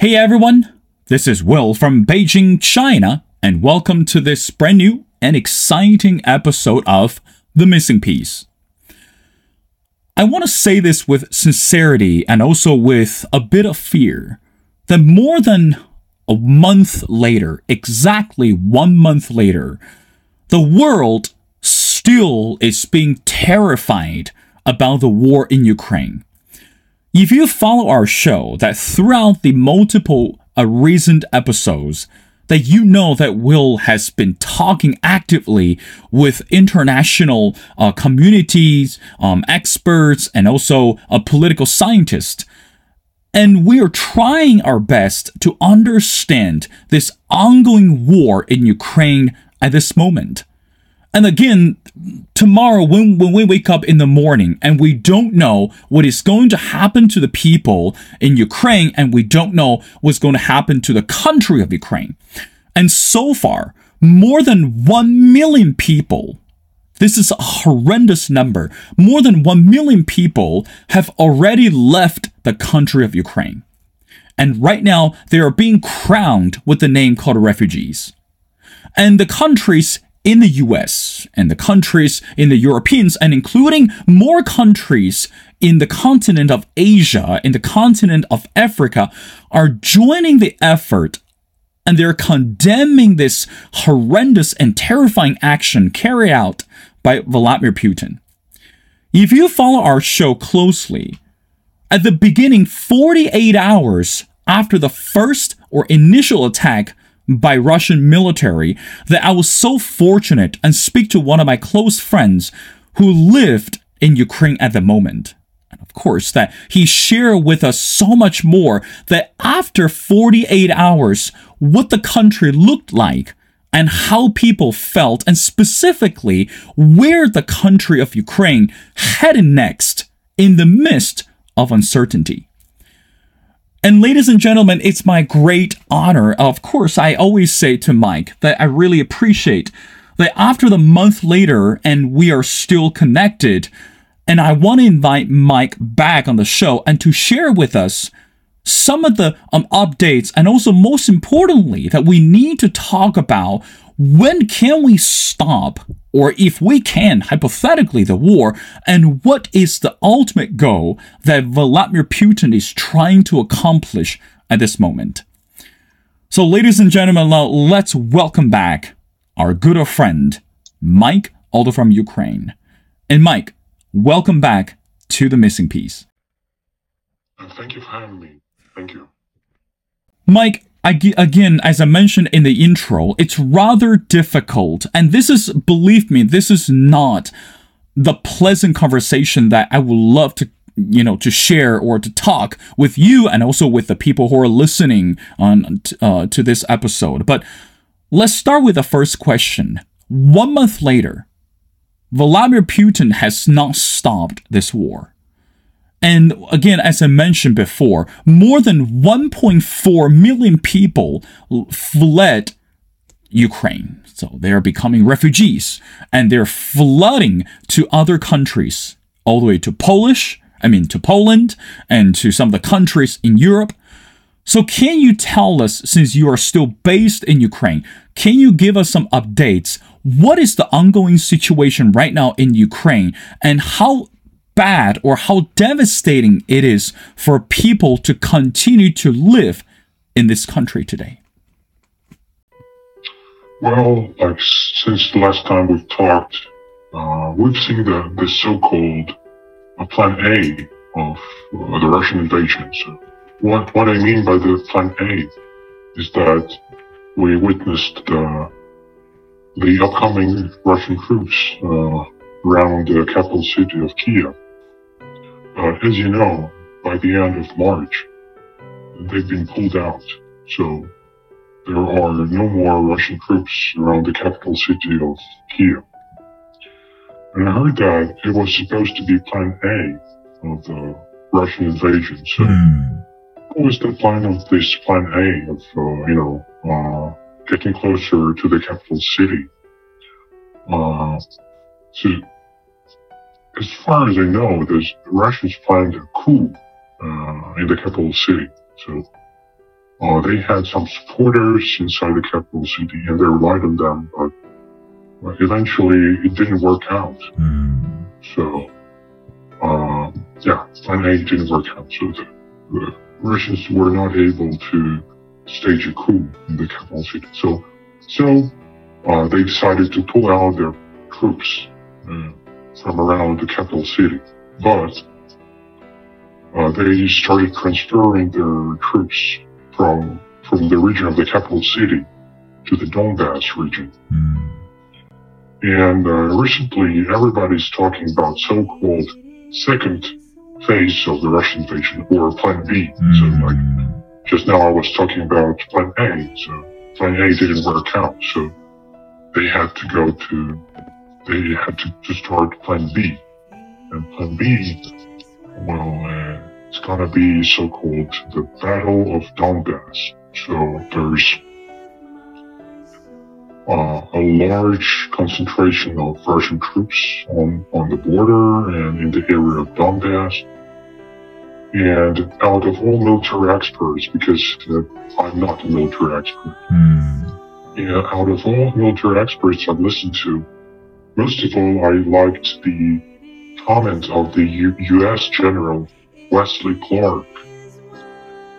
Hey everyone, this is Will from Beijing, China, and welcome to this brand new and exciting episode of The Missing Piece. I want to say this with sincerity and also with a bit of fear that more than a month later, exactly one month later, the world still is being terrified about the war in Ukraine. If you follow our show, that throughout the multiple uh, recent episodes, that you know that Will has been talking actively with international uh, communities, um, experts, and also a political scientist. And we are trying our best to understand this ongoing war in Ukraine at this moment. And again, tomorrow when, when we wake up in the morning and we don't know what is going to happen to the people in Ukraine and we don't know what's going to happen to the country of Ukraine. And so far, more than 1 million people this is a horrendous number. More than 1 million people have already left the country of Ukraine. And right now, they are being crowned with the name called refugees. And the countries in the US and the countries in the Europeans and including more countries in the continent of Asia, in the continent of Africa, are joining the effort and they're condemning this horrendous and terrifying action carried out by Vladimir Putin. If you follow our show closely, at the beginning, 48 hours after the first or initial attack by Russian military that I was so fortunate and speak to one of my close friends who lived in Ukraine at the moment. And of course, that he shared with us so much more that after 48 hours, what the country looked like and how people felt, and specifically where the country of Ukraine headed next in the midst of uncertainty. And ladies and gentlemen, it's my great honor. Of course, I always say to Mike that I really appreciate that after the month later and we are still connected, and I want to invite Mike back on the show and to share with us some of the um, updates and also most importantly that we need to talk about when can we stop or if we can hypothetically the war? And what is the ultimate goal that Vladimir Putin is trying to accomplish at this moment? So ladies and gentlemen now let's welcome back our good old friend Mike also from Ukraine. And Mike welcome back to the missing piece. Thank you for having me. Thank you. Mike, again, as I mentioned in the intro, it's rather difficult. And this is, believe me, this is not the pleasant conversation that I would love to you know to share or to talk with you and also with the people who are listening on uh, to this episode but let's start with the first question one month later vladimir putin has not stopped this war and again, as I mentioned before, more than 1.4 million people fled Ukraine. So they are becoming refugees and they're flooding to other countries, all the way to Polish, I mean, to Poland and to some of the countries in Europe. So, can you tell us, since you are still based in Ukraine, can you give us some updates? What is the ongoing situation right now in Ukraine and how bad or how devastating it is for people to continue to live in this country today? Well, like since the last time we've talked, uh, we've seen the, the so-called uh, Plan A of uh, the Russian invasion. So what, what I mean by the Plan A is that we witnessed uh, the upcoming Russian troops uh, around the capital city of Kiev. Uh, as you know, by the end of March, they've been pulled out. So there are no more Russian troops around the capital city of Kiev. And I heard that it was supposed to be plan A of the Russian invasion. So mm. what was the plan of this plan A of, uh, you know, uh, getting closer to the capital city? So as far as I know, the Russians planned a coup uh, in the capital city. So uh, they had some supporters inside the capital city and they relied on them, but uh, eventually it didn't work out. Mm. So, um, yeah, Plan A didn't work out. So the, the Russians were not able to stage a coup in the capital city. So, so uh, they decided to pull out their troops uh, from around the capital city, but uh, they started transferring their troops from from the region of the capital city to the Donbass region. Mm. And uh, recently, everybody's talking about so-called second phase of the Russian invasion, or Plan B. So, like Mm. just now, I was talking about Plan A. So Plan A didn't work out, so they had to go to they had to, to start Plan B. And Plan B, well, uh, it's gonna be so-called the Battle of Donbass. So there's uh, a large concentration of Russian troops on, on the border and in the area of Donbass. And out of all military experts, because uh, I'm not a military expert, Mm. yeah, out of all military experts I've listened to, most of all, I liked the comment of the U- U.S. General Wesley Clark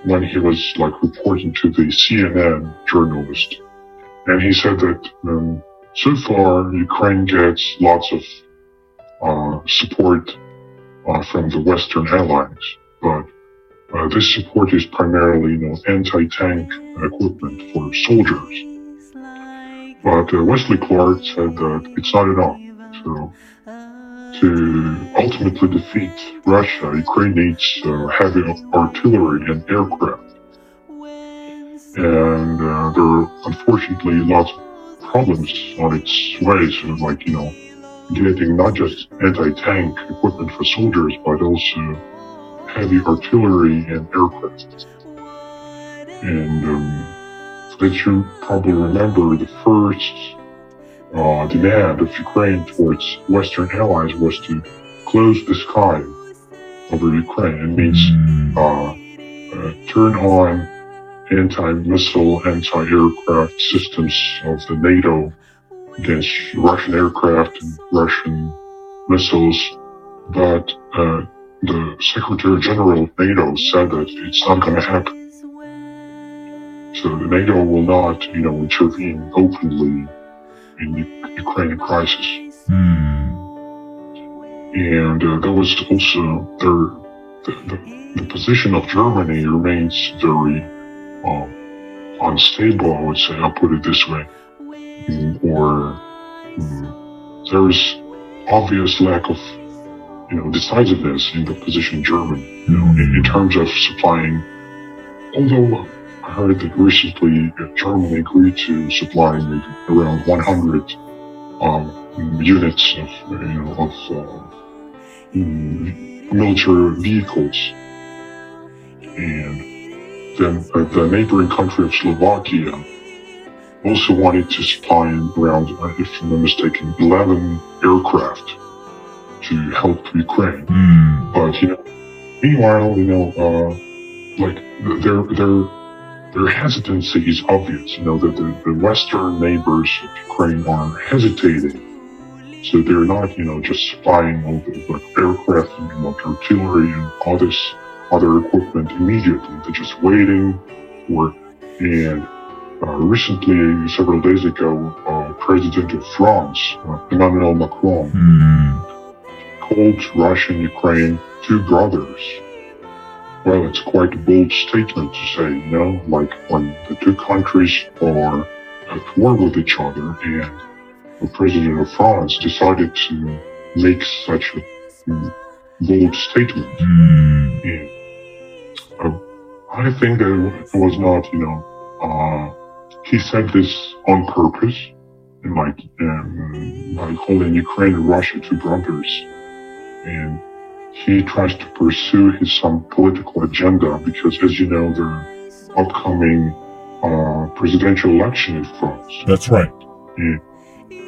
when he was like reporting to the CNN journalist, and he said that um, so far Ukraine gets lots of uh, support uh, from the Western allies, but uh, this support is primarily, you know, anti-tank equipment for soldiers. But uh, Wesley Clark said that it's not enough. So to ultimately defeat Russia, Ukraine needs uh, heavy artillery and aircraft. And uh, there are unfortunately lots of problems on its way. So like, you know, getting not just anti-tank equipment for soldiers, but also heavy artillery and aircraft. And um, as you probably remember, the first uh, demand of Ukraine towards Western allies was to close the sky over Ukraine. It means Mm. uh, uh, turn on anti-missile, anti-aircraft systems of the NATO against Russian aircraft and Russian missiles. But uh, the Secretary General of NATO said that it's not going to happen. So NATO will not, you know, intervene openly in the Ukrainian crisis. Mm. And uh, there was also the, the, the position of Germany remains very um, unstable. I would say. I'll put it this way. Or mm, there is obvious lack of you know decisiveness in the position German, You know, in, in terms of supplying. Although heard that recently Germany agreed to supply around 100 um, units of you know of uh, military vehicles, and then uh, the neighboring country of Slovakia also wanted to supply around, uh, if I'm not mistaken, 11 aircraft to help Ukraine. Mm. But you know, meanwhile, you know, uh, like th- their their their hesitancy is obvious. You know that the, the Western neighbors of Ukraine are hesitating, so they're not, you know, just all the like aircraft and like artillery and all this other equipment immediately. They're just waiting for and. Uh, recently, several days ago, uh, President of France, uh, Emmanuel Macron, Mm. called Russia and Ukraine two brothers. Well, it's quite a bold statement to say, you know, like when the two countries are at war with each other and the president of France decided to make such a bold statement. Mm. And, uh, I think that it was not, you know, uh, he said this on purpose, and like um, by calling Ukraine and Russia two brothers, and he tries to pursue his some political agenda because, as you know, the upcoming uh, presidential election in France, That's right. and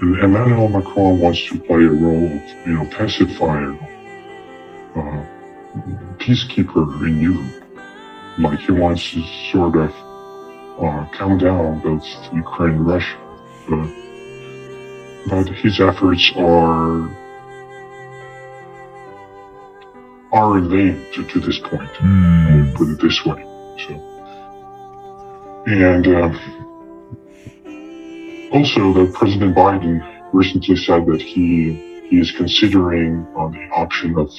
Emmanuel Macron wants to play a role of, you know, pacifier, uh, peacekeeper in Europe. Like he wants to sort of uh, calm down both Ukraine and Russia. But, but his efforts are are in vain to, to this point. Mm. Put it this way. So, and uh, also, that President Biden recently said that he he is considering uh, the option of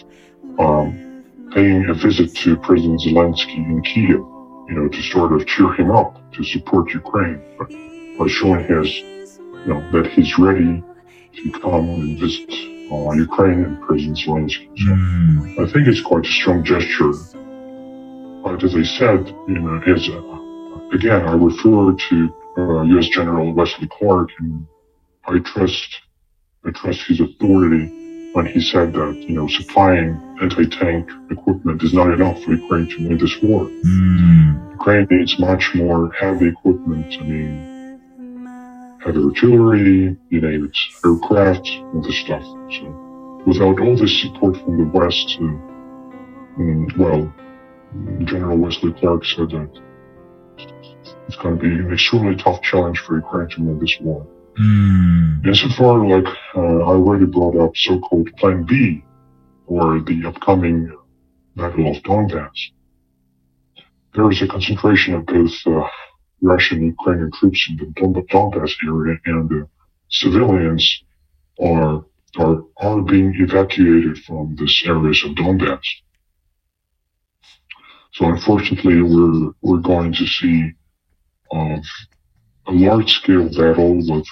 um, paying a visit to President Zelensky in Kiev, you know, to sort of cheer him up to support Ukraine, by showing his, you know, that he's ready to come and visit uh, President Zelensky. So mm. I think it's quite a strong gesture. But as I said, you know, as uh, again, I refer to uh, U.S. General Wesley Clark, and I trust I trust his authority when he said that you know supplying anti-tank equipment is not enough for Ukraine to win this war. Mm. Ukraine needs much more heavy equipment. I mean heavy artillery, you name it, aircraft, all this stuff. So without all this support from the West, uh, mm, well, General Wesley Clark said that it's going to be an extremely tough challenge for Ukraine to win this war. Mm. Insofar, like uh, I already brought up, so-called Plan B, or the upcoming Battle of Donbass, there is a concentration of both uh, Russian Ukrainian troops in the Donbass area and civilians are, are, are being evacuated from these areas of Donbass. So unfortunately, we're, we're going to see uh, a large scale battle with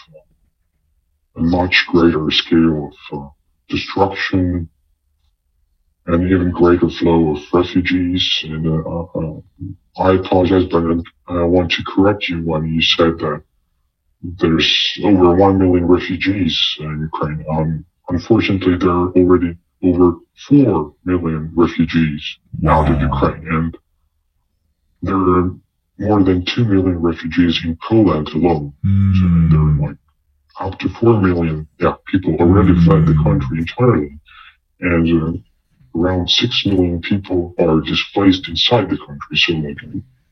a much greater scale of uh, destruction and even greater flow of refugees. And uh, uh, I apologize, but I want to correct you when you said that there's over 1 million refugees in Ukraine. Um, unfortunately, there are already over 4 million refugees wow. out of Ukraine. And there are more than 2 million refugees in Poland alone. Mm. So there are like up to 4 million yeah, people already mm. fled the country entirely. And uh, around 6 million people are displaced inside the country. So like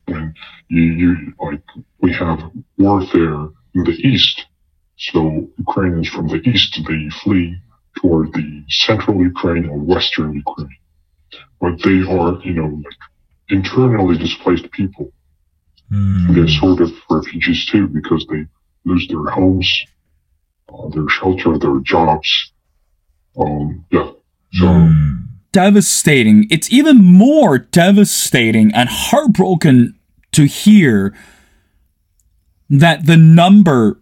when you, you like we have warfare in the east, so Ukrainians from the east they flee toward the central Ukraine or western Ukraine. But they are, you know, like internally displaced people. Mm. They're sort of refugees too because they lose their homes, uh, their shelter, their jobs. Um, yeah. So mm devastating. It's even more devastating and heartbroken to hear that the number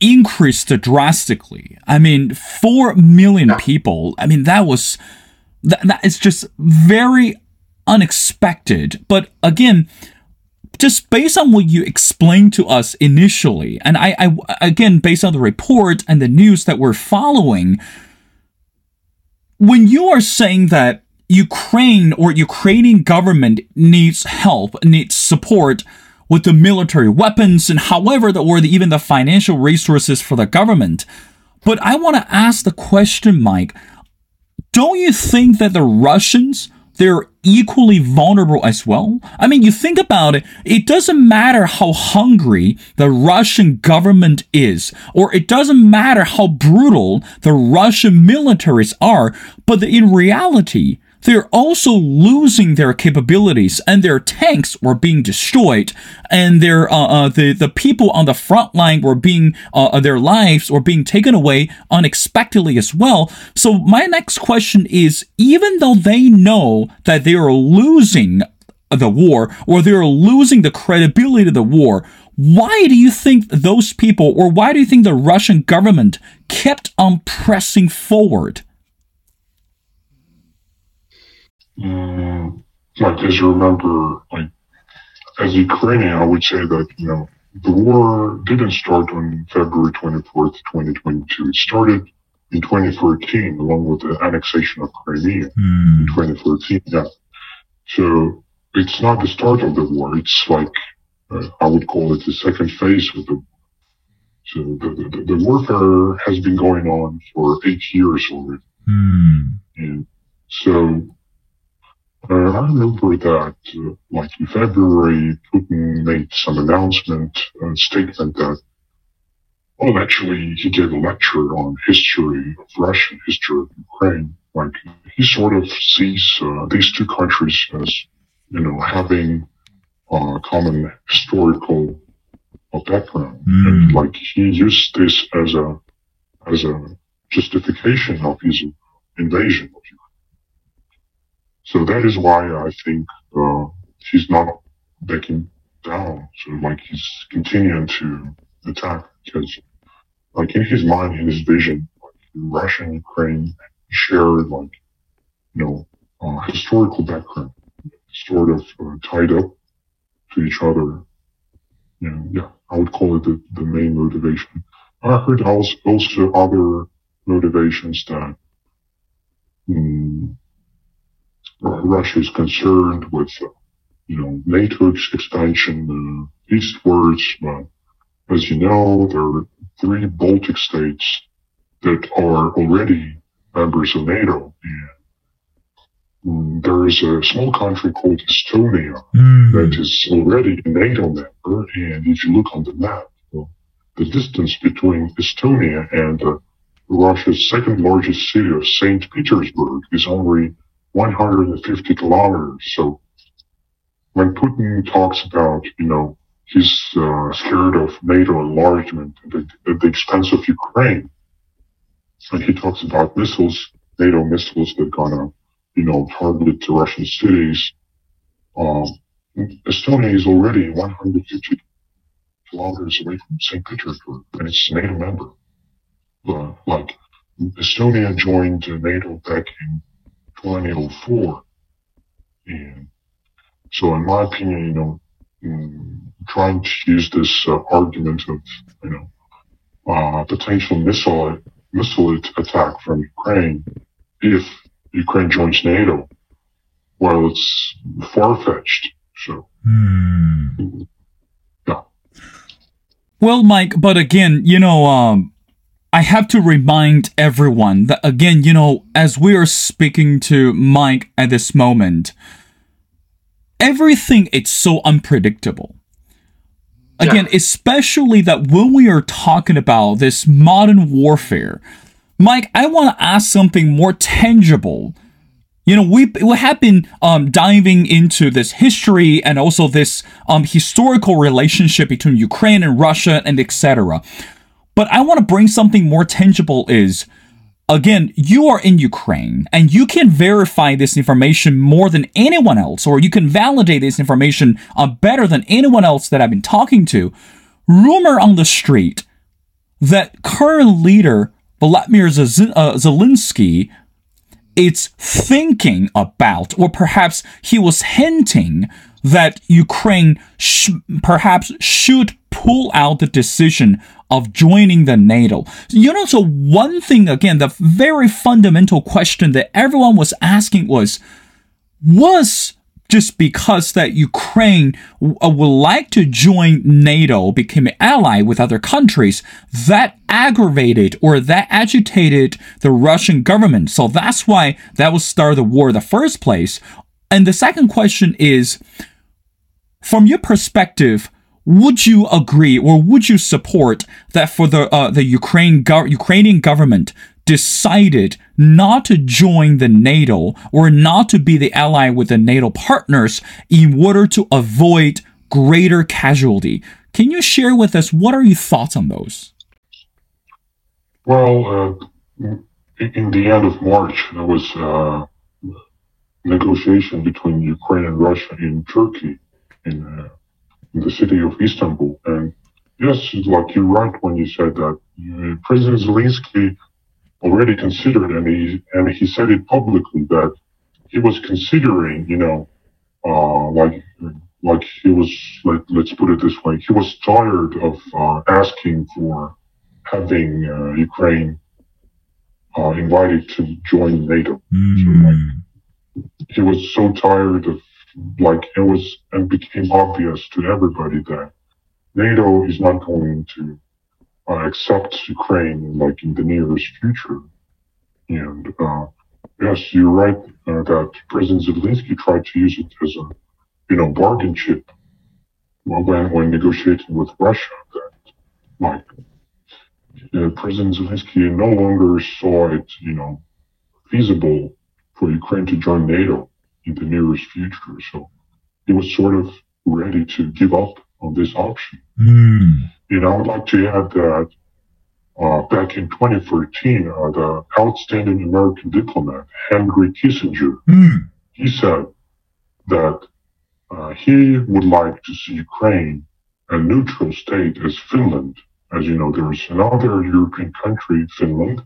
increased drastically. I mean, 4 million people. I mean, that was, that, that is just very unexpected. But again, just based on what you explained to us initially, and I, I again, based on the report and the news that we're following, when you are saying that Ukraine or Ukrainian government needs help, needs support with the military weapons and however the, or the, even the financial resources for the government. But I want to ask the question, Mike, don't you think that the Russians they're equally vulnerable as well. I mean, you think about it, it doesn't matter how hungry the Russian government is, or it doesn't matter how brutal the Russian militaries are, but in reality, they're also losing their capabilities and their tanks were being destroyed and their uh, uh, the the people on the front line were being uh, uh, their lives were being taken away unexpectedly as well. So my next question is even though they know that they are losing the war or they're losing the credibility of the war why do you think those people or why do you think the Russian government kept on pressing forward Mm, like as you remember, like as Ukrainian, I would say that you know the war didn't start on February 24th, 2022. It started in 2014, along with the annexation of Crimea mm. in 2014. Yeah. So it's not the start of the war. It's like uh, I would call it the second phase of the. So the, the, the warfare has been going on for eight years already. Mm. And so uh, I remember that, uh, like in February, Putin made some announcement, uh, statement that, well, actually, he gave a lecture on history of Russian history of Ukraine. Like he sort of sees uh, these two countries as, you know, having uh, common historical background, mm. and like he used this as a as a justification of his invasion of Ukraine. So that is why I think uh, he's not backing down. So like he's continuing to attack because like in his mind, in his vision, like Russia and Ukraine shared like, you know, uh, historical background, sort of uh, tied up to each other. You know, yeah, I would call it the, the main motivation. I heard also, also other motivations that um, Russia is concerned with, uh, you know, NATO's expansion uh, eastwards. But as you know, there are three Baltic states that are already members of NATO. And um, there is a small country called Estonia mm. that is already a NATO member. And if you look on the map, well, the distance between Estonia and uh, Russia's second largest city of St. Petersburg is only 150 kilometers. So when Putin talks about, you know, he's uh, scared of NATO enlargement at the, at the expense of Ukraine, and he talks about missiles, NATO missiles that are gonna, you know, target to Russian cities. Um, Estonia is already 150 kilometers away from St. Petersburg, and it's a NATO member uh, like Estonia joined NATO back in 2004. And so in my opinion, you know, mm, trying to use this uh, argument of, you know, uh, potential missile, missile attack from Ukraine if Ukraine joins NATO, well, it's far-fetched. So, hmm. yeah. Well, Mike, but again, you know, um, I have to remind everyone that again, you know, as we are speaking to Mike at this moment, everything it's so unpredictable. Again, yeah. especially that when we are talking about this modern warfare, Mike, I want to ask something more tangible. You know, we we have been um, diving into this history and also this um, historical relationship between Ukraine and Russia and etc. But I want to bring something more tangible is again, you are in Ukraine and you can verify this information more than anyone else, or you can validate this information uh, better than anyone else that I've been talking to. Rumor on the street that current leader Vladimir uh, Zelensky is thinking about, or perhaps he was hinting that Ukraine sh- perhaps should pull out the decision of joining the NATO. You know, so one thing again, the very fundamental question that everyone was asking was, was just because that Ukraine uh, would like to join NATO, became an ally with other countries, that aggravated or that agitated the Russian government. So that's why that was start the war in the first place. And the second question is, from your perspective, would you agree or would you support that for the uh, the Ukraine Ukrainian government decided not to join the NATO or not to be the ally with the NATO partners in order to avoid greater casualty? Can you share with us what are your thoughts on those? Well, uh, in the end of March, there was uh, negotiation between Ukraine and Russia in Turkey in uh, in the city of Istanbul. And yes, like you're right when you said that President Zelensky already considered, and he and he said it publicly that he was considering, you know, uh, like like he was like let's put it this way, he was tired of uh, asking for having uh, Ukraine uh, invited to join NATO. Mm. So, like, he was so tired of like it was and became obvious to everybody that NATO is not going to uh, accept Ukraine like in the nearest future. And uh, yes, you're right uh, that President Zelensky tried to use it as a, you know, bargain chip when when negotiating with Russia. That like uh, President Zelensky no longer saw it, you know, feasible for Ukraine to join NATO in the nearest future. So he was sort of ready to give up on this option. Mm. And I would like to add that uh, back in 2013, uh, the outstanding American diplomat Henry Kissinger, Mm. he said that uh, he would like to see Ukraine a neutral state as Finland. As you know, there is another European country, Finland,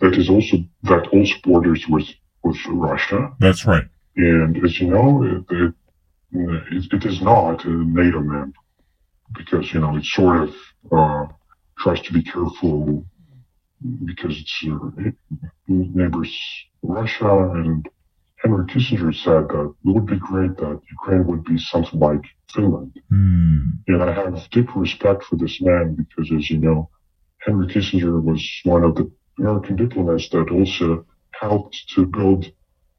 that is also that also borders with with Russia. That's right. And as you know, it, it, it, it is not a NATO member because, you know, it sort of uh, tries to be careful because it's uh, neighbors Russia. And Henry Kissinger said that it would be great that Ukraine would be something like Finland. Mm. And I have deep respect for this man because, as you know, Henry Kissinger was one of the American diplomats that also helped to build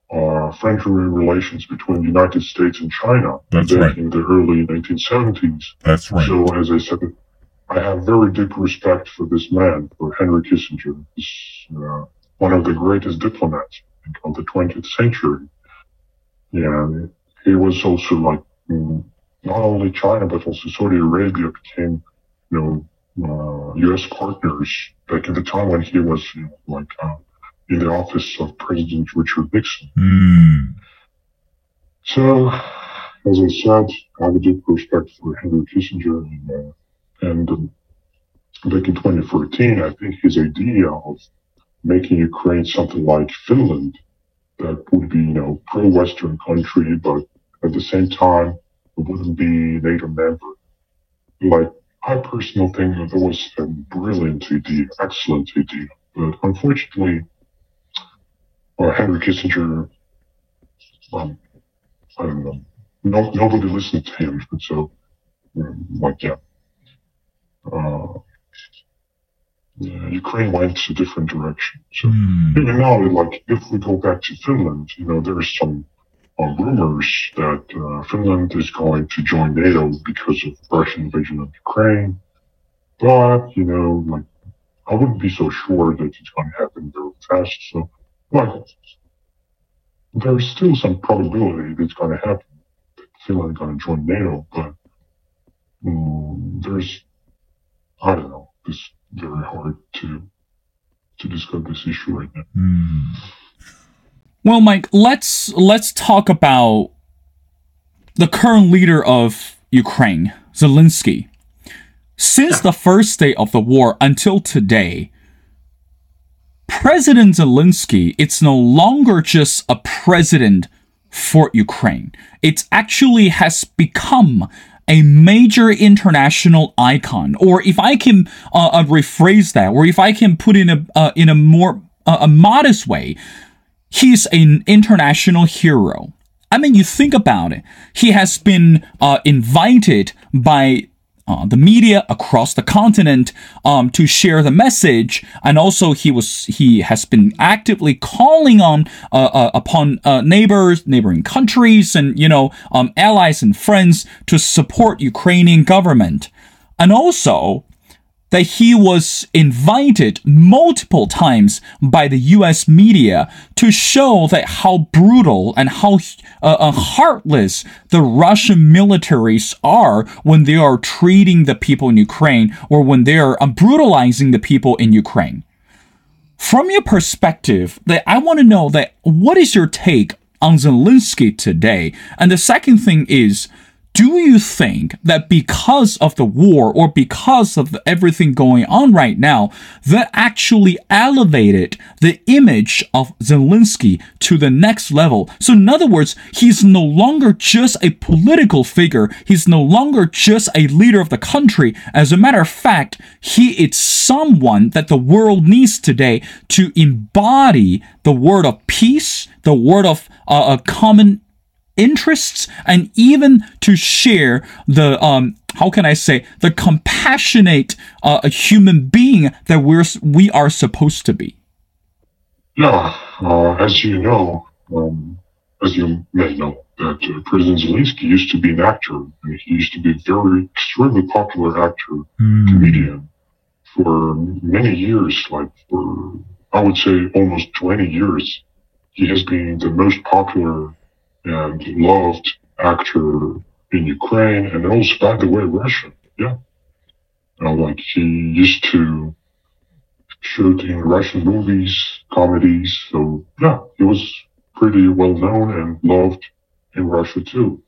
uh, friendly relations between the United States and China That's back right. in the early 1970s. That's right. So, as I said, I have very deep respect for this man, for Henry Kissinger. He's uh, one of the greatest diplomats of the 20th century. Yeah, he was also like not only China but also Saudi Arabia became, you know, uh, U.S. partners back in the time when he was you know, like uh, in the office of President Richard Nixon. Mm. So, as I said, I have a deep respect for Henry Kissinger, and, uh, and um, back in 2014, I think his idea of making Ukraine something like Finland, that would be, you know, pro-Western country, but at the same time, it wouldn't be NATO member. Like, I personally think that that was a brilliant idea, excellent idea, but unfortunately, uh, Henry Kissinger, um, I don't know. No, nobody listened to him. And so, um, like, yeah. Uh, yeah, Ukraine went a different direction. So Mm. even now, like, if we go back to Finland, you know, there's some uh, rumors that uh, Finland is going to join NATO because of Russian invasion of Ukraine. But, you know, like, I wouldn't be so sure that it's going to happen very fast. So, like, there's still some probability that's going to happen. That Finland going to join NATO, but um, there's, I don't know, it's very hard to to discuss this issue right now. Mm. Well, Mike, let's let's talk about the current leader of Ukraine, Zelensky. Since the first day of the war until today, President Zelensky, it's no longer just a president for Ukraine. It actually has become a major international icon. Or if I can uh, uh, rephrase that, or if I can put in a uh, in a more uh, a modest way, he's an international hero. I mean, you think about it. He has been uh, invited by uh, the media across the continent um, to share the message, and also he was he has been actively calling on uh, uh, upon uh, neighbors, neighboring countries, and you know um, allies and friends to support Ukrainian government, and also that he was invited multiple times by the US media to show that how brutal and how uh, uh, heartless the Russian militaries are when they are treating the people in Ukraine or when they are uh, brutalizing the people in Ukraine. From your perspective, that I want to know that what is your take on Zelensky today? And the second thing is, do you think that because of the war or because of everything going on right now, that actually elevated the image of Zelensky to the next level? So, in other words, he's no longer just a political figure, he's no longer just a leader of the country. As a matter of fact, he is someone that the world needs today to embody the word of peace, the word of uh, a common interests and even to share the um how can i say the compassionate uh, human being that we're we are supposed to be Yeah, uh, as you know, um, as you may know, that uh, President Zelensky used to be an actor. And he used to be a very extremely popular actor, mm. comedian for many years, like for I would say almost 20 years. He has been the most popular and loved actor in Ukraine and also, by the way, Russian. Yeah. You know, like he used to shoot in Russian movies, comedies. So yeah, he was pretty well known and loved in Russia too.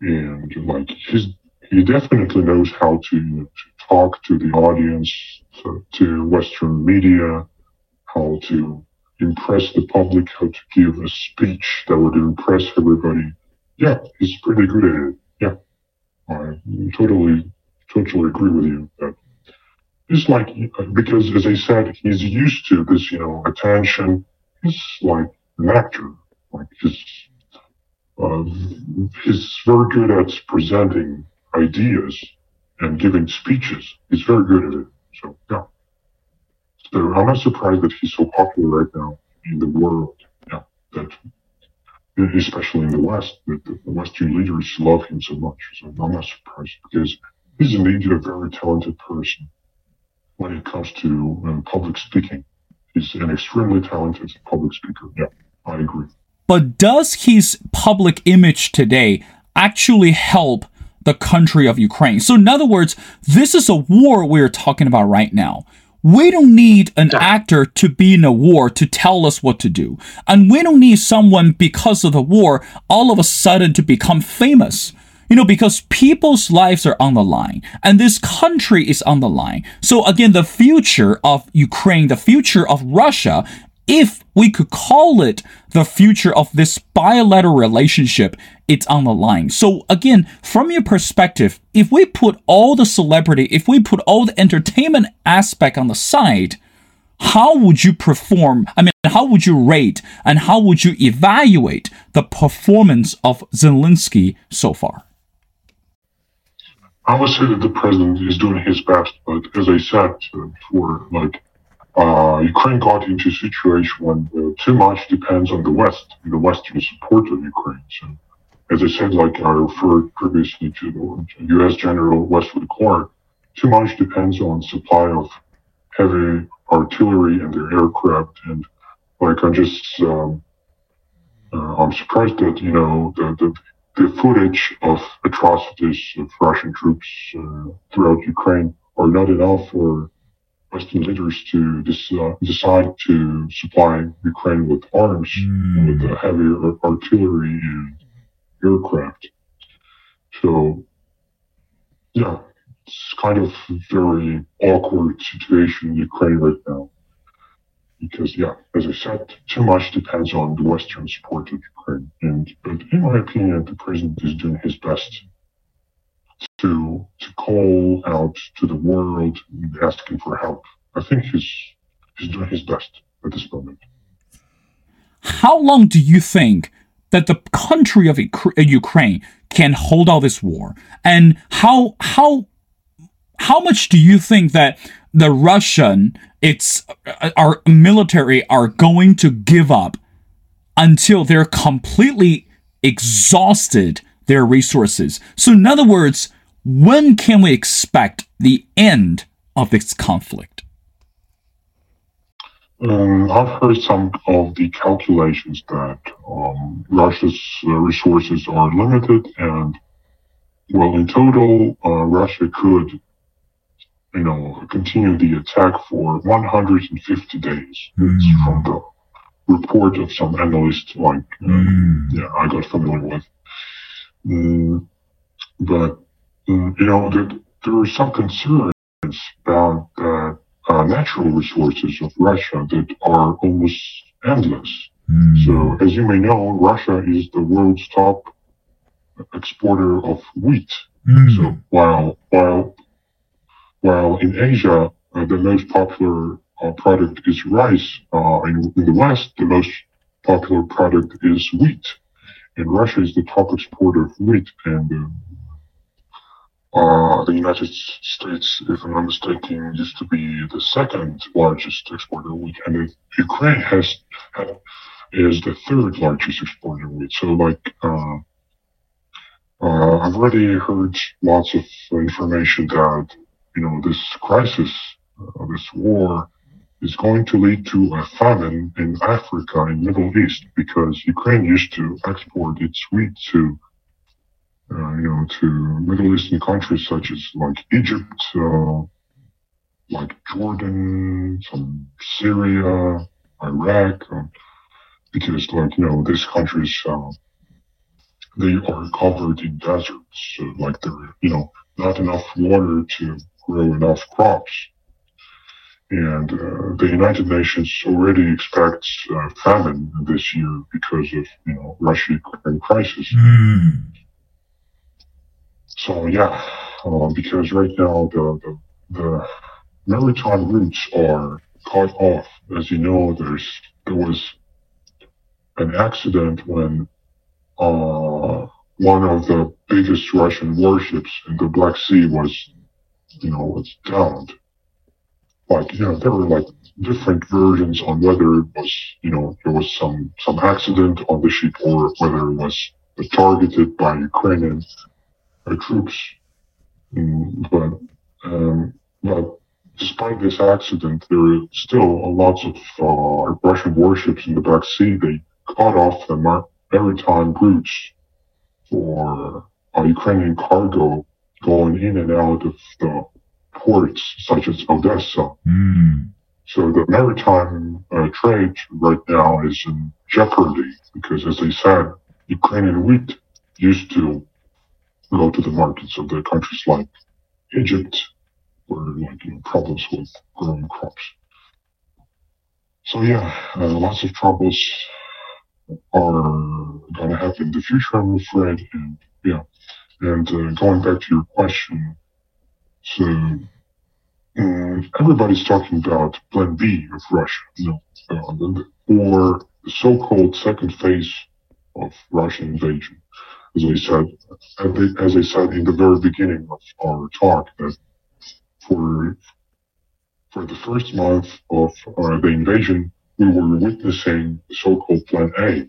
And like he's, he definitely knows how to, to talk to the audience, to, to Western media, how to impress the public, how to give a speech that would impress everybody. Yeah, he's pretty good at it. Yeah, I totally, totally agree with you that it's like because as I said, he's used to this, you know, attention. He's like an actor. Like he's uh, he's very good at presenting ideas and giving speeches. He's very good at it. So yeah. So I'm not surprised that he's so popular right now in the world. Yeah, that especially in the West, that the Western leaders love him so much. So I'm not surprised because he's indeed a very talented person when it comes to um, public speaking. He's an extremely talented public speaker. Yeah, I agree. But does his public image today actually help the country of Ukraine? So, in other words, this is a war we're talking about right now. We don't need an actor to be in a war to tell us what to do. And we don't need someone because of the war all of a sudden to become famous. You know, because people's lives are on the line and this country is on the line. So again, the future of Ukraine, the future of Russia, if we could call it the future of this bilateral relationship, it's on the line. So again, from your perspective, if we put all the celebrity, if we put all the entertainment aspect on the side, how would you perform? I mean, how would you rate and how would you evaluate the performance of Zelensky so far? I would say that the president is doing his best, but as I said, uh, for like uh, Ukraine got into a situation when too much depends on the West, the Western support of Ukraine. So, as I said, like I referred previously to the U.S. General Wesley Clark, too much depends on supply of heavy artillery and their aircraft, and like I'm just, um, uh, I'm surprised that you know the, the the footage of atrocities of Russian troops uh, throughout Ukraine are not enough for Western leaders to uh, decide to supply Ukraine with arms, mm. with heavy artillery and aircraft. So, yeah, it's kind of a very awkward situation in Ukraine right now because yeah, as I said, too much depends on the Western support of Ukraine. And but in my opinion, the president is doing his best to to call out to the world asking for help. I think he's he's doing his best at this moment. How long do you think that the country of uh, Ukraine can hold out this war? And how how how much do you think that the Russian it's uh, our military are going to give up until they're completely exhausted their resources. So in other words, when can we expect the end of this conflict? Um, I've heard some of the calculations that um, Russia's uh, resources are limited, and well, in total, uh, Russia could you know, continue the attack for 150 days. Mm. From the report of some analysts, like, uh, mm. yeah, I got familiar with. Mm, but, mm, you know, there, there are some concerns about the uh, natural resources of Russia that are almost endless. Mm. So, as you may know, Russia is the world's top exporter of wheat. Mm. So while while while in Asia, uh, the most popular uh, product is rice. Uh, in, in, the West, the most popular product is wheat. And Russia is the top exporter of wheat. And uh, the United States, if I'm not mistaken, used to be the second largest exporter of wheat, and Ukraine has, is the third largest exporter of wheat. So, like, uh, uh, I've already heard lots of information that you know this crisis, uh, this war, is going to lead to a famine in Africa and Middle East because Ukraine used to export its wheat to uh, you know, to Middle Eastern countries such as like Egypt, uh, like Jordan, some Syria, Iraq, uh, because like you know these countries uh, they are covered in deserts, so like there you know not enough water to grow enough crops. And uh, the United Nations already expects uh, famine this year because of you know Russia-Ukraine crisis. Mm. So yeah, uh, because right now the, the, the maritime routes are cut off. As you know, there's there was an accident when uh, one of the biggest Russian warships in the Black Sea was, you know, was downed. Like you know, there were like different versions on whether it was, you know, there was some some accident on the ship or whether it was targeted by Ukrainian our troops. Mm, but um, but despite this accident, there are still lots of uh, Russian warships in the Black Sea. They cut off the maritime routes for uh, Ukrainian cargo going in and out of the ports such as Odessa. Mm. So the maritime uh, trade right now is in jeopardy because, as I said, Ukrainian wheat used to go to the markets of the countries like Egypt, where like you know, problems with growing crops. So yeah, uh, lots of troubles are going to happen in the future, I'm afraid. And yeah, and uh, going back to your question, so um, everybody's talking about Plan B of Russia, you know, uh, or the so-called second phase of Russian invasion as I said, as I said in the very beginning of our talk, that for for the first month of uh, the invasion, we were witnessing the so-called Plan A,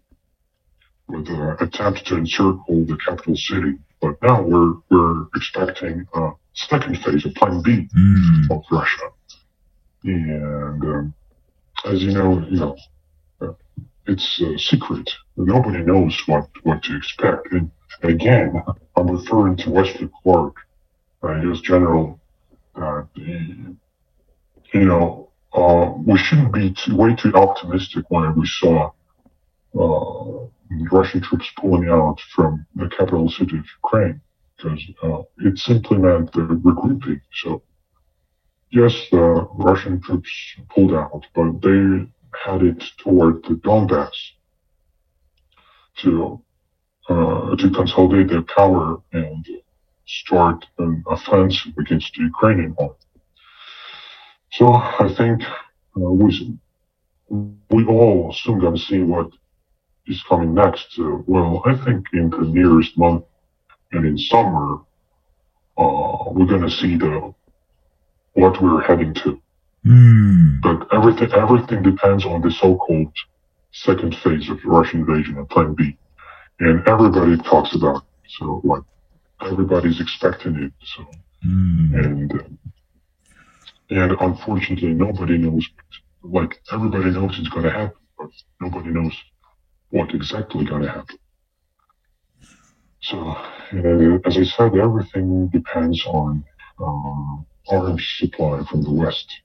with an attempt to encircle the capital city. But now we're we're expecting a second phase, of Plan B mm. of Russia, and um, as you know, you know, uh, it's a secret. Nobody knows what, what to expect. And again, I'm referring to Wesley Clark, uh, U.S. General. Uh, you know, uh, we shouldn't be too, way too optimistic when we saw uh, Russian troops pulling out from the capital city of Ukraine, because uh, it simply meant the regrouping. So, yes, the Russian troops pulled out, but they headed toward the Donbass to uh, to consolidate their power and start an offensive against the Ukrainian army. So I think uh, we we all soon gonna see what is coming next. Uh, well, I think in the nearest month and in summer, uh, we're gonna see the what we're heading to. Mm. But everything everything depends on the so-called second phase of the Russian invasion and Plan B, and everybody talks about it. So like everybody's expecting it. So mm. and uh, and unfortunately nobody knows. Like everybody knows it's going to happen, but nobody knows what exactly going to happen. So uh, as I said, everything depends on arms supply from the West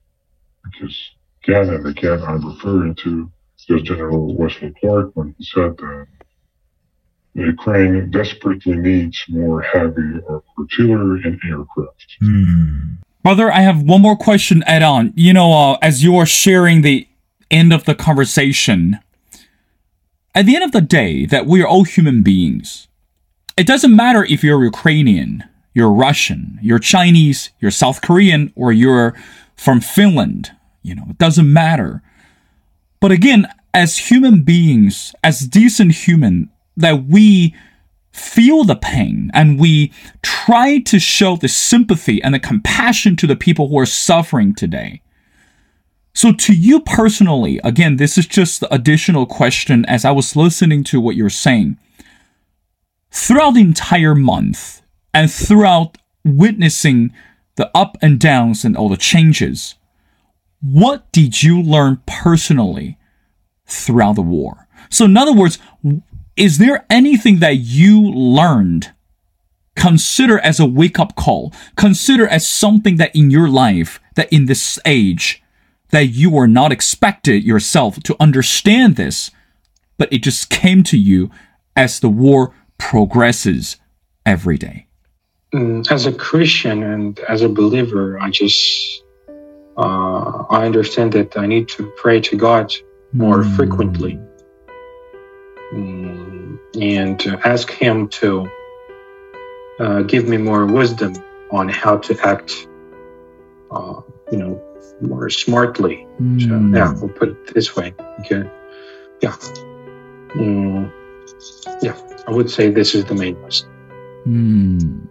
because again and again I'm referring to US General Wesley Clark when he said that Ukraine desperately needs more heavy artillery and aircraft. Mm. Brother, I have one more question add on. You know, uh, as you are sharing the end of the conversation, at the end of the day, that we are all human beings. It doesn't matter if you're Ukrainian, you're Russian, you're Chinese, you're South Korean, or you're from Finland. You know, it doesn't matter. But again, as human beings, as decent human, that we feel the pain and we try to show the sympathy and the compassion to the people who are suffering today. So, to you personally, again, this is just the additional question as I was listening to what you're saying. Throughout the entire month and throughout witnessing the up and downs and all the changes, what did you learn personally throughout the war? So, in other words, is there anything that you learned? Consider as a wake up call. Consider as something that in your life, that in this age, that you were not expected yourself to understand this, but it just came to you as the war progresses every day. Mm, as a Christian and as a believer, I just uh, I understand that I need to pray to God more mm. frequently mm, and ask Him to uh, give me more wisdom on how to act, uh, you know, more smartly. Mm. So, yeah, we'll put it this way. Okay. Yeah. Mm, yeah, I would say this is the main lesson.